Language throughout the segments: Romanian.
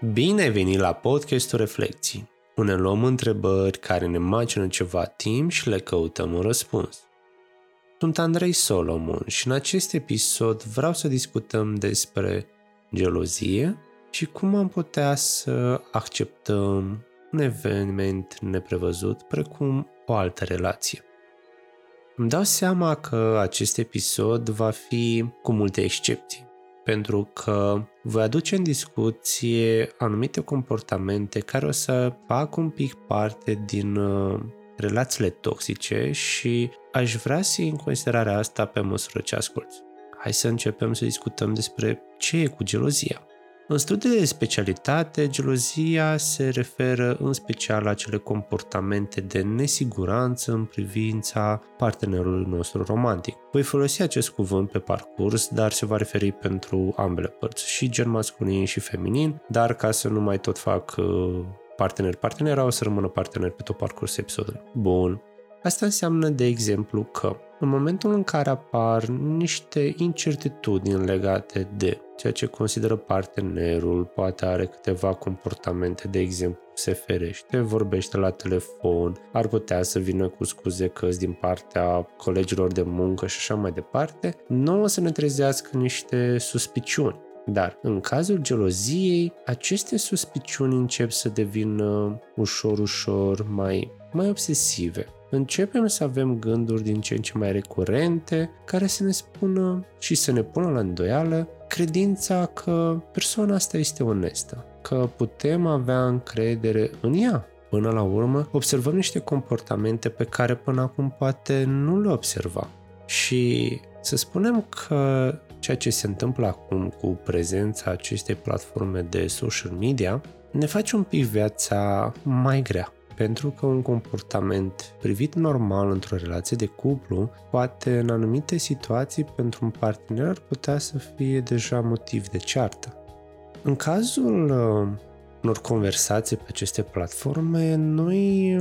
Bine ai venit la podcastul Reflecții, unde luăm întrebări care ne macină ceva timp și le căutăm un răspuns. Sunt Andrei Solomon și în acest episod vreau să discutăm despre gelozie și cum am putea să acceptăm un eveniment neprevăzut precum o altă relație. Îmi dau seama că acest episod va fi cu multe excepții pentru că voi aduce în discuție anumite comportamente care o să fac un pic parte din uh, relațiile toxice și aș vrea să iei în considerare asta pe măsură ce asculți. Hai să începem să discutăm despre ce e cu gelozia. În studiile de specialitate, gelozia se referă în special la cele comportamente de nesiguranță în privința partenerului nostru romantic. Voi folosi acest cuvânt pe parcurs, dar se va referi pentru ambele părți, și gen masculin și feminin, dar ca să nu mai tot fac uh, partener-partenera, o să rămână partener pe tot parcursul episodului. Bun. Asta înseamnă, de exemplu, că în momentul în care apar niște incertitudini legate de ceea ce consideră partenerul, poate are câteva comportamente, de exemplu, se ferește, vorbește la telefon, ar putea să vină cu scuze că din partea colegilor de muncă și așa mai departe, nu o să ne trezească niște suspiciuni. Dar în cazul geloziei, aceste suspiciuni încep să devină ușor, ușor mai, mai obsesive începem să avem gânduri din ce în ce mai recurente care să ne spună și să ne pună la îndoială credința că persoana asta este onestă, că putem avea încredere în ea. Până la urmă, observăm niște comportamente pe care până acum poate nu le observa. Și să spunem că ceea ce se întâmplă acum cu prezența acestei platforme de social media ne face un pic viața mai grea pentru că un comportament privit normal într-o relație de cuplu poate în anumite situații pentru un partener ar putea să fie deja motiv de ceartă. În cazul uh, unor conversații pe aceste platforme, noi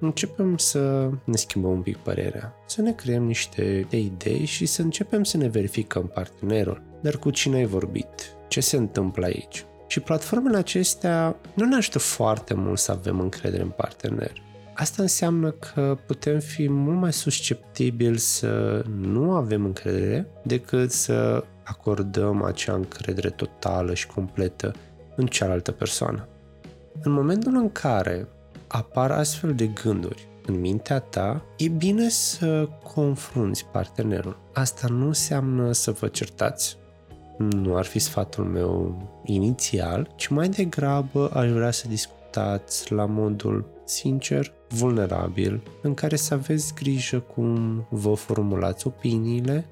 începem să ne schimbăm un pic părerea, să ne creăm niște idei și să începem să ne verificăm partenerul. Dar cu cine ai vorbit? Ce se întâmplă aici? Și platformele acestea nu ne ajută foarte mult să avem încredere în partener. Asta înseamnă că putem fi mult mai susceptibili să nu avem încredere decât să acordăm acea încredere totală și completă în cealaltă persoană. În momentul în care apar astfel de gânduri în mintea ta, e bine să confrunți partenerul. Asta nu înseamnă să vă certați, nu ar fi sfatul meu inițial, ci mai degrabă aș vrea să discutați la modul sincer, vulnerabil, în care să aveți grijă cum vă formulați opiniile,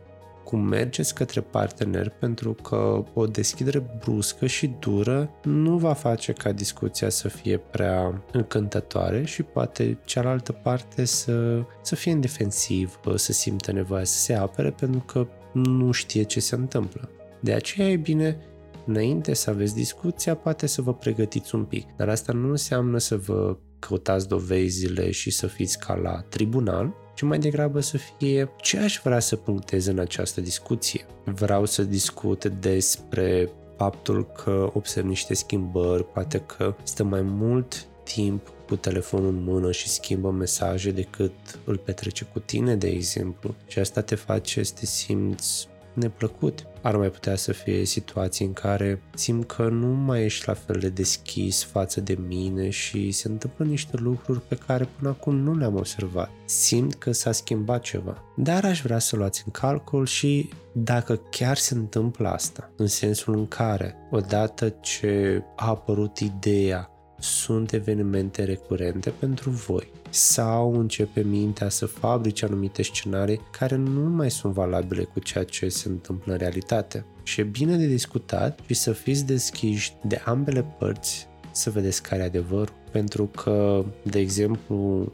cum mergeți către partener, pentru că o deschidere bruscă și dură nu va face ca discuția să fie prea încântătoare și poate cealaltă parte să, să fie în defensiv, să simtă nevoia să se apere pentru că nu știe ce se întâmplă. De aceea e bine, înainte să aveți discuția, poate să vă pregătiți un pic. Dar asta nu înseamnă să vă căutați dovezile și să fiți ca la tribunal, ci mai degrabă să fie ce aș vrea să punctez în această discuție. Vreau să discut despre faptul că observ niște schimbări, poate că stă mai mult timp cu telefonul în mână și schimbă mesaje decât îl petrece cu tine, de exemplu. Și asta te face să te simți neplăcut. Ar mai putea să fie situații în care simt că nu mai ești la fel de deschis față de mine și se întâmplă niște lucruri pe care până acum nu le-am observat. Simt că s-a schimbat ceva. Dar aș vrea să luați în calcul și dacă chiar se întâmplă asta, în sensul în care, odată ce a apărut ideea sunt evenimente recurente pentru voi sau începe mintea să fabrice anumite scenarii care nu mai sunt valabile cu ceea ce se întâmplă în realitate. Și e bine de discutat și să fiți deschiși de ambele părți să vedeți care e adevărul. Pentru că, de exemplu,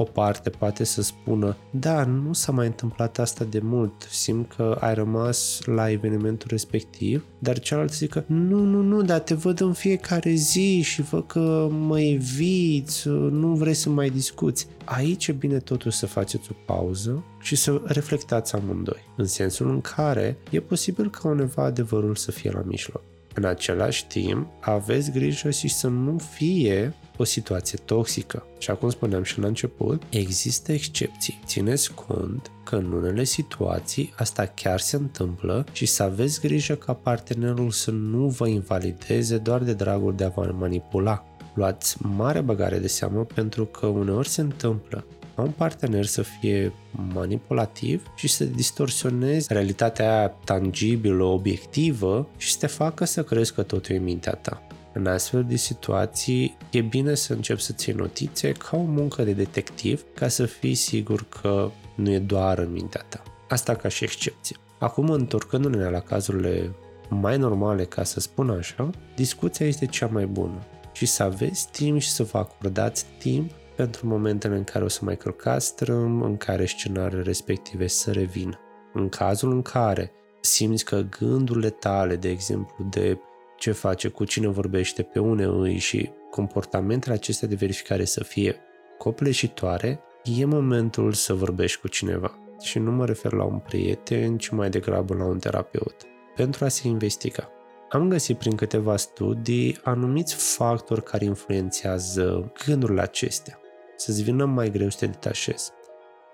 o parte poate să spună, da, nu s-a mai întâmplat asta de mult, simt că ai rămas la evenimentul respectiv, dar cealaltă zică, nu, nu, nu, dar te văd în fiecare zi și văd că mă eviți, nu vrei să mai discuți. Aici e bine totuși să faceți o pauză și să reflectați amândoi, în sensul în care e posibil ca undeva adevărul să fie la mijloc. În același timp, aveți grijă și să nu fie o situație toxică. Și acum spuneam și la început, există excepții. Țineți cont că în unele situații asta chiar se întâmplă și să aveți grijă ca partenerul să nu vă invalideze doar de dragul de a vă manipula. Luați mare băgare de seamă pentru că uneori se întâmplă ca un partener să fie manipulativ și să distorsionezi realitatea aia tangibilă, obiectivă și să te facă să crezi că totul e în mintea ta. În astfel de situații, e bine să începi să ții notițe ca o muncă de detectiv ca să fii sigur că nu e doar în mintea ta. Asta ca și excepție. Acum, întorcându-ne la cazurile mai normale, ca să spun așa, discuția este cea mai bună și să aveți timp și să vă acordați timp pentru momentele în care o să mai călcați strâm, în care scenariile respective să revină. În cazul în care simți că gândurile tale, de exemplu, de ce face, cu cine vorbește, pe une îi și comportamentele acestea de verificare să fie copleșitoare, e momentul să vorbești cu cineva. Și nu mă refer la un prieten, ci mai degrabă la un terapeut, pentru a se investiga. Am găsit prin câteva studii anumiți factori care influențează gândurile acestea, să-ți vină mai greu să te detașezi.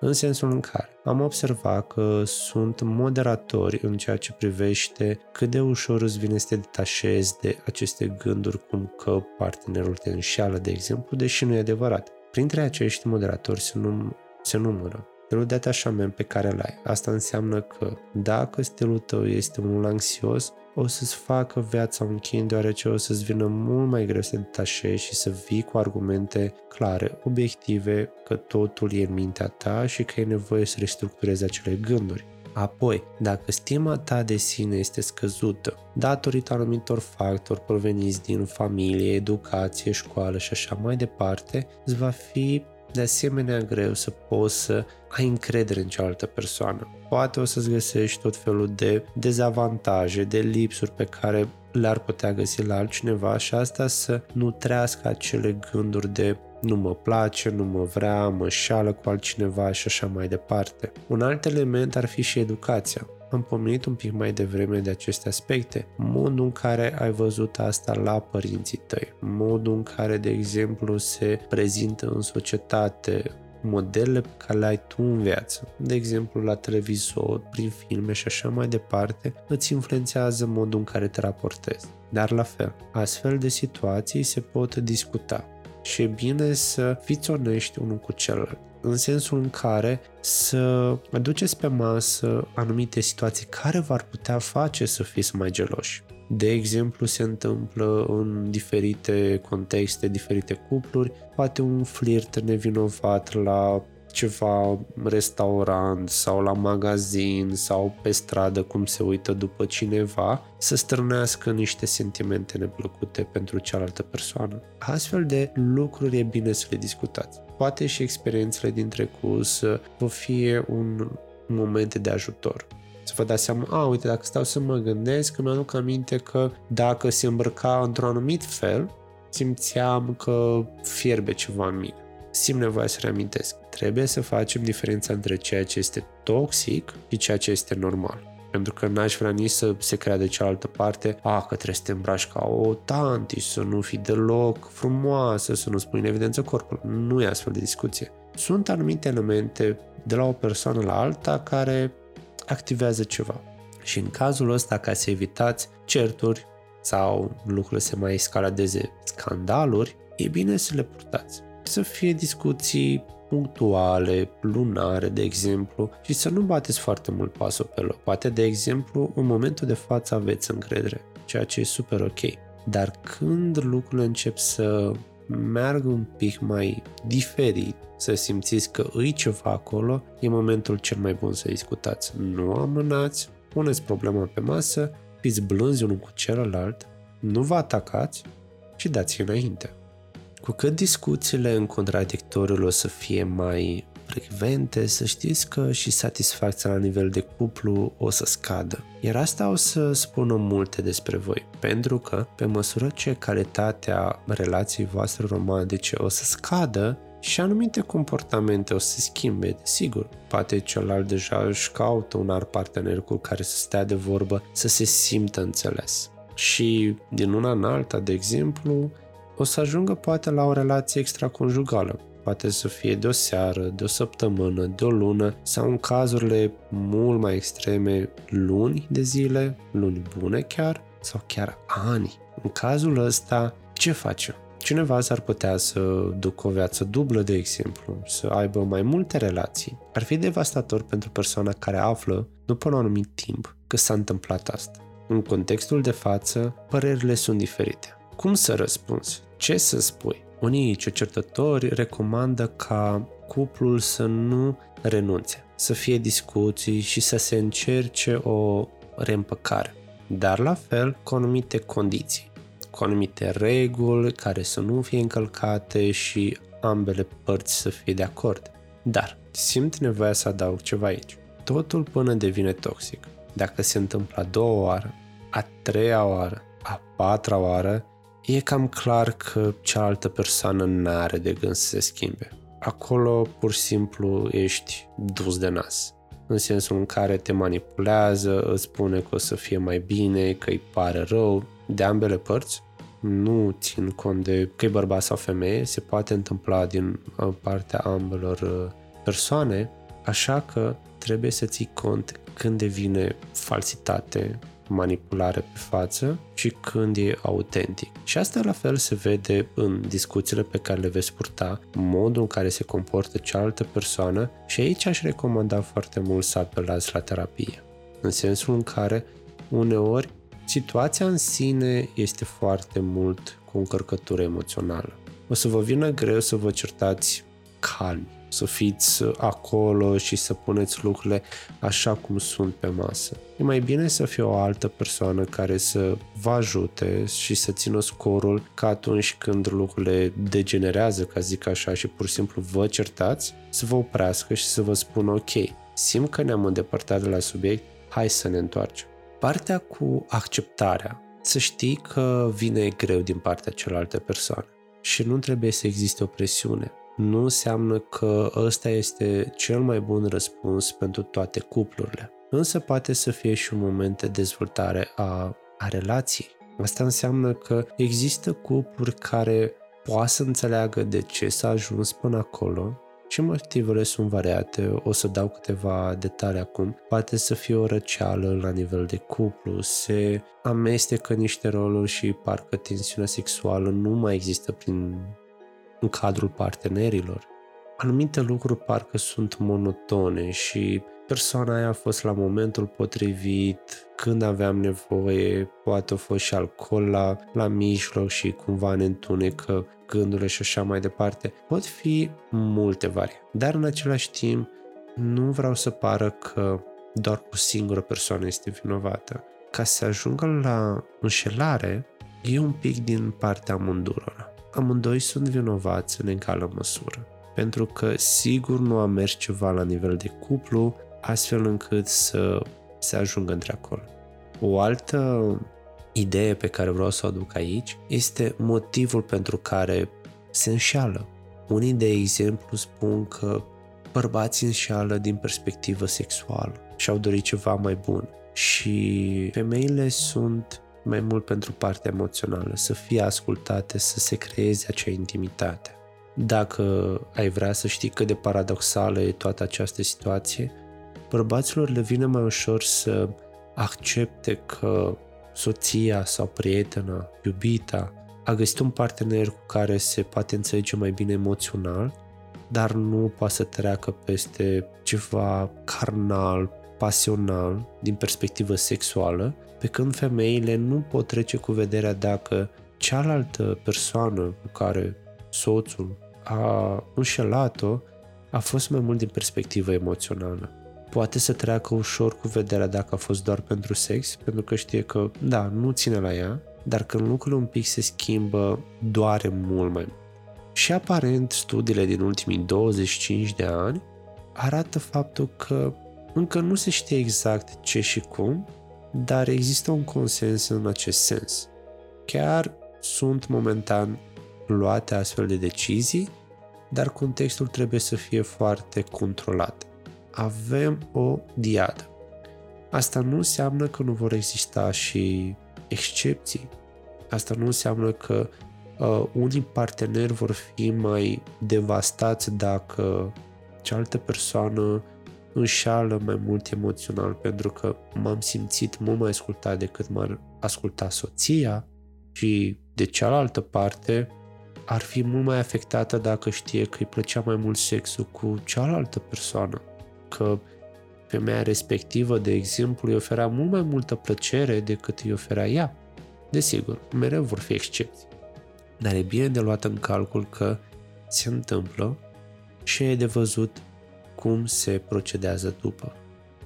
În sensul în care am observat că sunt moderatori în ceea ce privește cât de ușor îți vine să te detașezi de aceste gânduri, cum că partenerul te înșeală, de exemplu, deși nu e adevărat. Printre acești moderatori se, num- se numără stilul de atașament pe care îl ai. Asta înseamnă că dacă stilul tău este unul anxios, o să-ți facă viața un chin deoarece o să-ți vină mult mai greu să te detașezi și să vii cu argumente clare, obiective, că totul e în mintea ta și că e nevoie să restructurezi acele gânduri. Apoi, dacă stima ta de sine este scăzută, datorită anumitor factori proveniți din familie, educație, școală și așa mai departe, îți va fi de asemenea greu să poți să ai încredere în cealaltă persoană. Poate o să-ți găsești tot felul de dezavantaje, de lipsuri pe care le-ar putea găsi la altcineva și asta să nu trească acele gânduri de nu mă place, nu mă vrea, mă șală cu altcineva și așa mai departe. Un alt element ar fi și educația am pomenit un pic mai devreme de aceste aspecte. Modul în care ai văzut asta la părinții tăi, modul în care, de exemplu, se prezintă în societate, modelele pe care le ai tu în viață, de exemplu la televizor, prin filme și așa mai departe, îți influențează modul în care te raportezi. Dar la fel, astfel de situații se pot discuta și e bine să fiți onești unul cu celălalt în sensul în care să aduceți pe masă anumite situații care v-ar putea face să fiți mai geloși. De exemplu, se întâmplă în diferite contexte, diferite cupluri, poate un flirt nevinovat la ceva restaurant sau la magazin sau pe stradă cum se uită după cineva, să strânească niște sentimente neplăcute pentru cealaltă persoană. Astfel de lucruri e bine să le discutați. Poate și experiențele din trecut să vă fie un moment de ajutor să vă dați seama, a, uite, dacă stau să mă gândesc, că mi-aduc aminte că dacă se îmbrăca într-un anumit fel, simțeam că fierbe ceva în mine simt nevoia să reamintesc. Trebuie să facem diferența între ceea ce este toxic și ceea ce este normal. Pentru că n-aș vrea nici să se crea de cealaltă parte, a, că trebuie să te îmbraci ca o tanti, să nu fii deloc frumoasă, să nu spui în evidență corpul. Nu e astfel de discuție. Sunt anumite elemente de la o persoană la alta care activează ceva. Și în cazul ăsta, ca să evitați certuri sau lucrurile să mai escaladeze scandaluri, e bine să le purtați să fie discuții punctuale, lunare, de exemplu, și să nu bateți foarte mult pasul pe loc. Poate, de exemplu, în momentul de față aveți încredere, ceea ce e super ok. Dar când lucrurile încep să meargă un pic mai diferit, să simțiți că îi ceva acolo, e momentul cel mai bun să discutați. Nu amânați, puneți problema pe masă, fiți blânzi unul cu celălalt, nu vă atacați și dați înainte. Cu cât discuțiile în contradictoriul o să fie mai frecvente, să știți că și satisfacția la nivel de cuplu o să scadă. Iar asta o să spună multe despre voi, pentru că pe măsură ce calitatea relației voastre romantice o să scadă, și anumite comportamente o să se schimbe, desigur. Poate celălalt deja își caută un alt partener cu care să stea de vorbă, să se simtă înțeles. Și din una în alta, de exemplu, o să ajungă poate la o relație extraconjugală. Poate să fie de o seară, de o săptămână, de o lună sau în cazurile mult mai extreme luni de zile, luni bune chiar, sau chiar ani. În cazul ăsta, ce facem? Cineva s-ar putea să ducă o viață dublă, de exemplu, să aibă mai multe relații. Ar fi devastator pentru persoana care află, după un anumit timp, că s-a întâmplat asta. În contextul de față, părerile sunt diferite. Cum să răspunzi? Ce să spui? Unii cercetători recomandă ca cuplul să nu renunțe, să fie discuții și să se încerce o reîmpăcare, dar la fel cu anumite condiții cu anumite reguli care să nu fie încălcate și ambele părți să fie de acord. Dar simt nevoia să adaug ceva aici. Totul până devine toxic. Dacă se întâmplă a doua oară, a treia oară, a patra oară, e cam clar că cealaltă persoană n-are de gând să se schimbe. Acolo pur și simplu ești dus de nas. În sensul în care te manipulează, îți spune că o să fie mai bine, că îi pare rău, de ambele părți, nu țin cont de că e bărbat sau femeie, se poate întâmpla din uh, partea ambelor uh, persoane, așa că trebuie să ții cont când devine falsitate, manipulare pe față și când e autentic. Și asta la fel se vede în discuțiile pe care le veți purta, modul în care se comportă cealaltă persoană și aici aș recomanda foarte mult să apelați la terapie. În sensul în care uneori situația în sine este foarte mult cu o încărcătură emoțională. O să vă vină greu să vă certați calmi, să fiți acolo și să puneți lucrurile așa cum sunt pe masă. E mai bine să fie o altă persoană care să vă ajute și să țină scorul ca atunci când lucrurile degenerează, ca zic așa, și pur și simplu vă certați, să vă oprească și să vă spună ok, simt că ne-am îndepărtat de la subiect, hai să ne întoarcem. Partea cu acceptarea. Să știi că vine greu din partea celelalte persoane și nu trebuie să existe o presiune. Nu înseamnă că ăsta este cel mai bun răspuns pentru toate cuplurile. Însă poate să fie și un moment de dezvoltare a, a relației. Asta înseamnă că există cupluri care poate să înțeleagă de ce s-a ajuns până acolo și motivele sunt variate, o să dau câteva detalii acum. Poate să fie o răceală la nivel de cuplu, se amestecă niște roluri și parcă tensiunea sexuală nu mai există prin, în cadrul partenerilor. Anumite lucruri parcă sunt monotone și persoana aia a fost la momentul potrivit, când aveam nevoie, poate a fost și alcool la, la mijloc și cumva ne întunecă gândurile și așa mai departe. Pot fi multe vari, dar în același timp nu vreau să pară că doar o singură persoană este vinovată. Ca să ajungă la înșelare, e un pic din partea amândurora. Amândoi sunt vinovați în egală măsură. Pentru că sigur nu a mers ceva la nivel de cuplu, astfel încât să se ajungă între acolo. O altă idee pe care vreau să o aduc aici este motivul pentru care se înșală. Unii, de exemplu, spun că bărbații înșală din perspectivă sexuală și au dorit ceva mai bun. Și femeile sunt mai mult pentru partea emoțională, să fie ascultate, să se creeze acea intimitate. Dacă ai vrea să știi cât de paradoxală e toată această situație, bărbaților le vine mai ușor să accepte că soția sau prietena, iubita, a găsit un partener cu care se poate înțelege mai bine emoțional, dar nu poate să treacă peste ceva carnal, pasional, din perspectivă sexuală, pe când femeile nu pot trece cu vederea dacă cealaltă persoană cu care soțul a înșelat-o a fost mai mult din perspectivă emoțională poate să treacă ușor cu vederea dacă a fost doar pentru sex, pentru că știe că, da, nu ține la ea, dar când lucrurile un pic se schimbă, doare mult mai mult. Și aparent, studiile din ultimii 25 de ani arată faptul că încă nu se știe exact ce și cum, dar există un consens în acest sens. Chiar sunt momentan luate astfel de decizii, dar contextul trebuie să fie foarte controlat avem o diadă. Asta nu înseamnă că nu vor exista și excepții. Asta nu înseamnă că uh, unii parteneri vor fi mai devastați dacă cealaltă persoană înșală mai mult emoțional pentru că m-am simțit mult mai ascultat decât m-ar asculta soția și de cealaltă parte ar fi mult mai afectată dacă știe că îi plăcea mai mult sexul cu cealaltă persoană, că femeia respectivă, de exemplu, îi oferea mult mai multă plăcere decât îi oferea ea. Desigur, mereu vor fi excepții. Dar e bine de luat în calcul că se întâmplă și e de văzut cum se procedează după.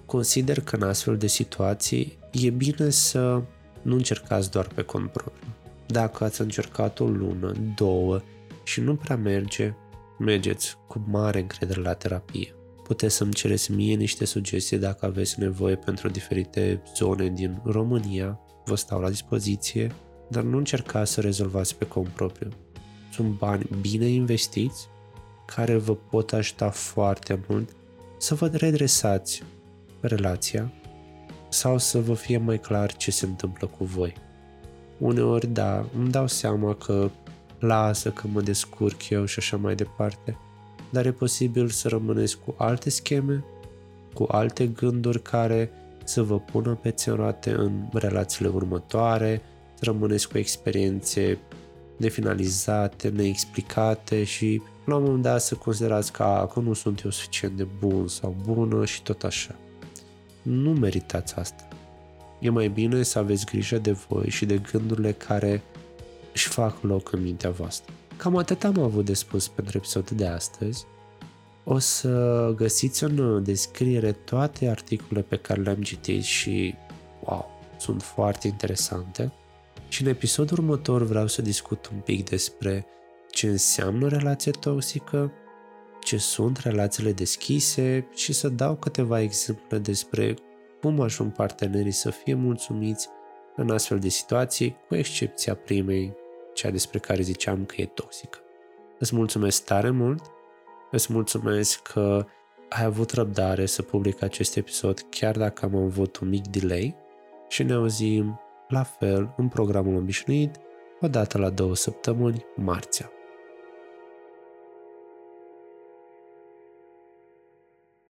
Consider că în astfel de situații e bine să nu încercați doar pe cont propriu. Dacă ați încercat o lună, două și nu prea merge, mergeți cu mare încredere la terapie. Puteți să-mi cereți mie niște sugestii dacă aveți nevoie pentru diferite zone din România, vă stau la dispoziție, dar nu încercați să rezolvați pe cont propriu. Sunt bani bine investiți care vă pot ajuta foarte mult să vă redresați relația sau să vă fie mai clar ce se întâmplă cu voi. Uneori, da, îmi dau seama că lasă că mă descurc eu și așa mai departe, dar e posibil să rămâneți cu alte scheme, cu alte gânduri care să vă pună pe roate în relațiile următoare, să rămâneți cu experiențe nefinalizate, neexplicate și la un moment dat să considerați că, că nu sunt eu suficient de bun sau bună și tot așa. Nu meritați asta. E mai bine să aveți grijă de voi și de gândurile care își fac loc în mintea voastră. Cam atât am avut de spus pentru episodul de astăzi. O să găsiți în descriere toate articolele pe care le-am citit și, wow, sunt foarte interesante. Și în episodul următor vreau să discut un pic despre ce înseamnă relație toxică, ce sunt relațiile deschise și să dau câteva exemple despre cum ajung partenerii să fie mulțumiți în astfel de situații, cu excepția primei, cea despre care ziceam că e toxică. Îți mulțumesc tare mult, îți mulțumesc că ai avut răbdare să public acest episod chiar dacă am avut un mic delay și ne auzim la fel în programul obișnuit, o dată la două săptămâni, marțea.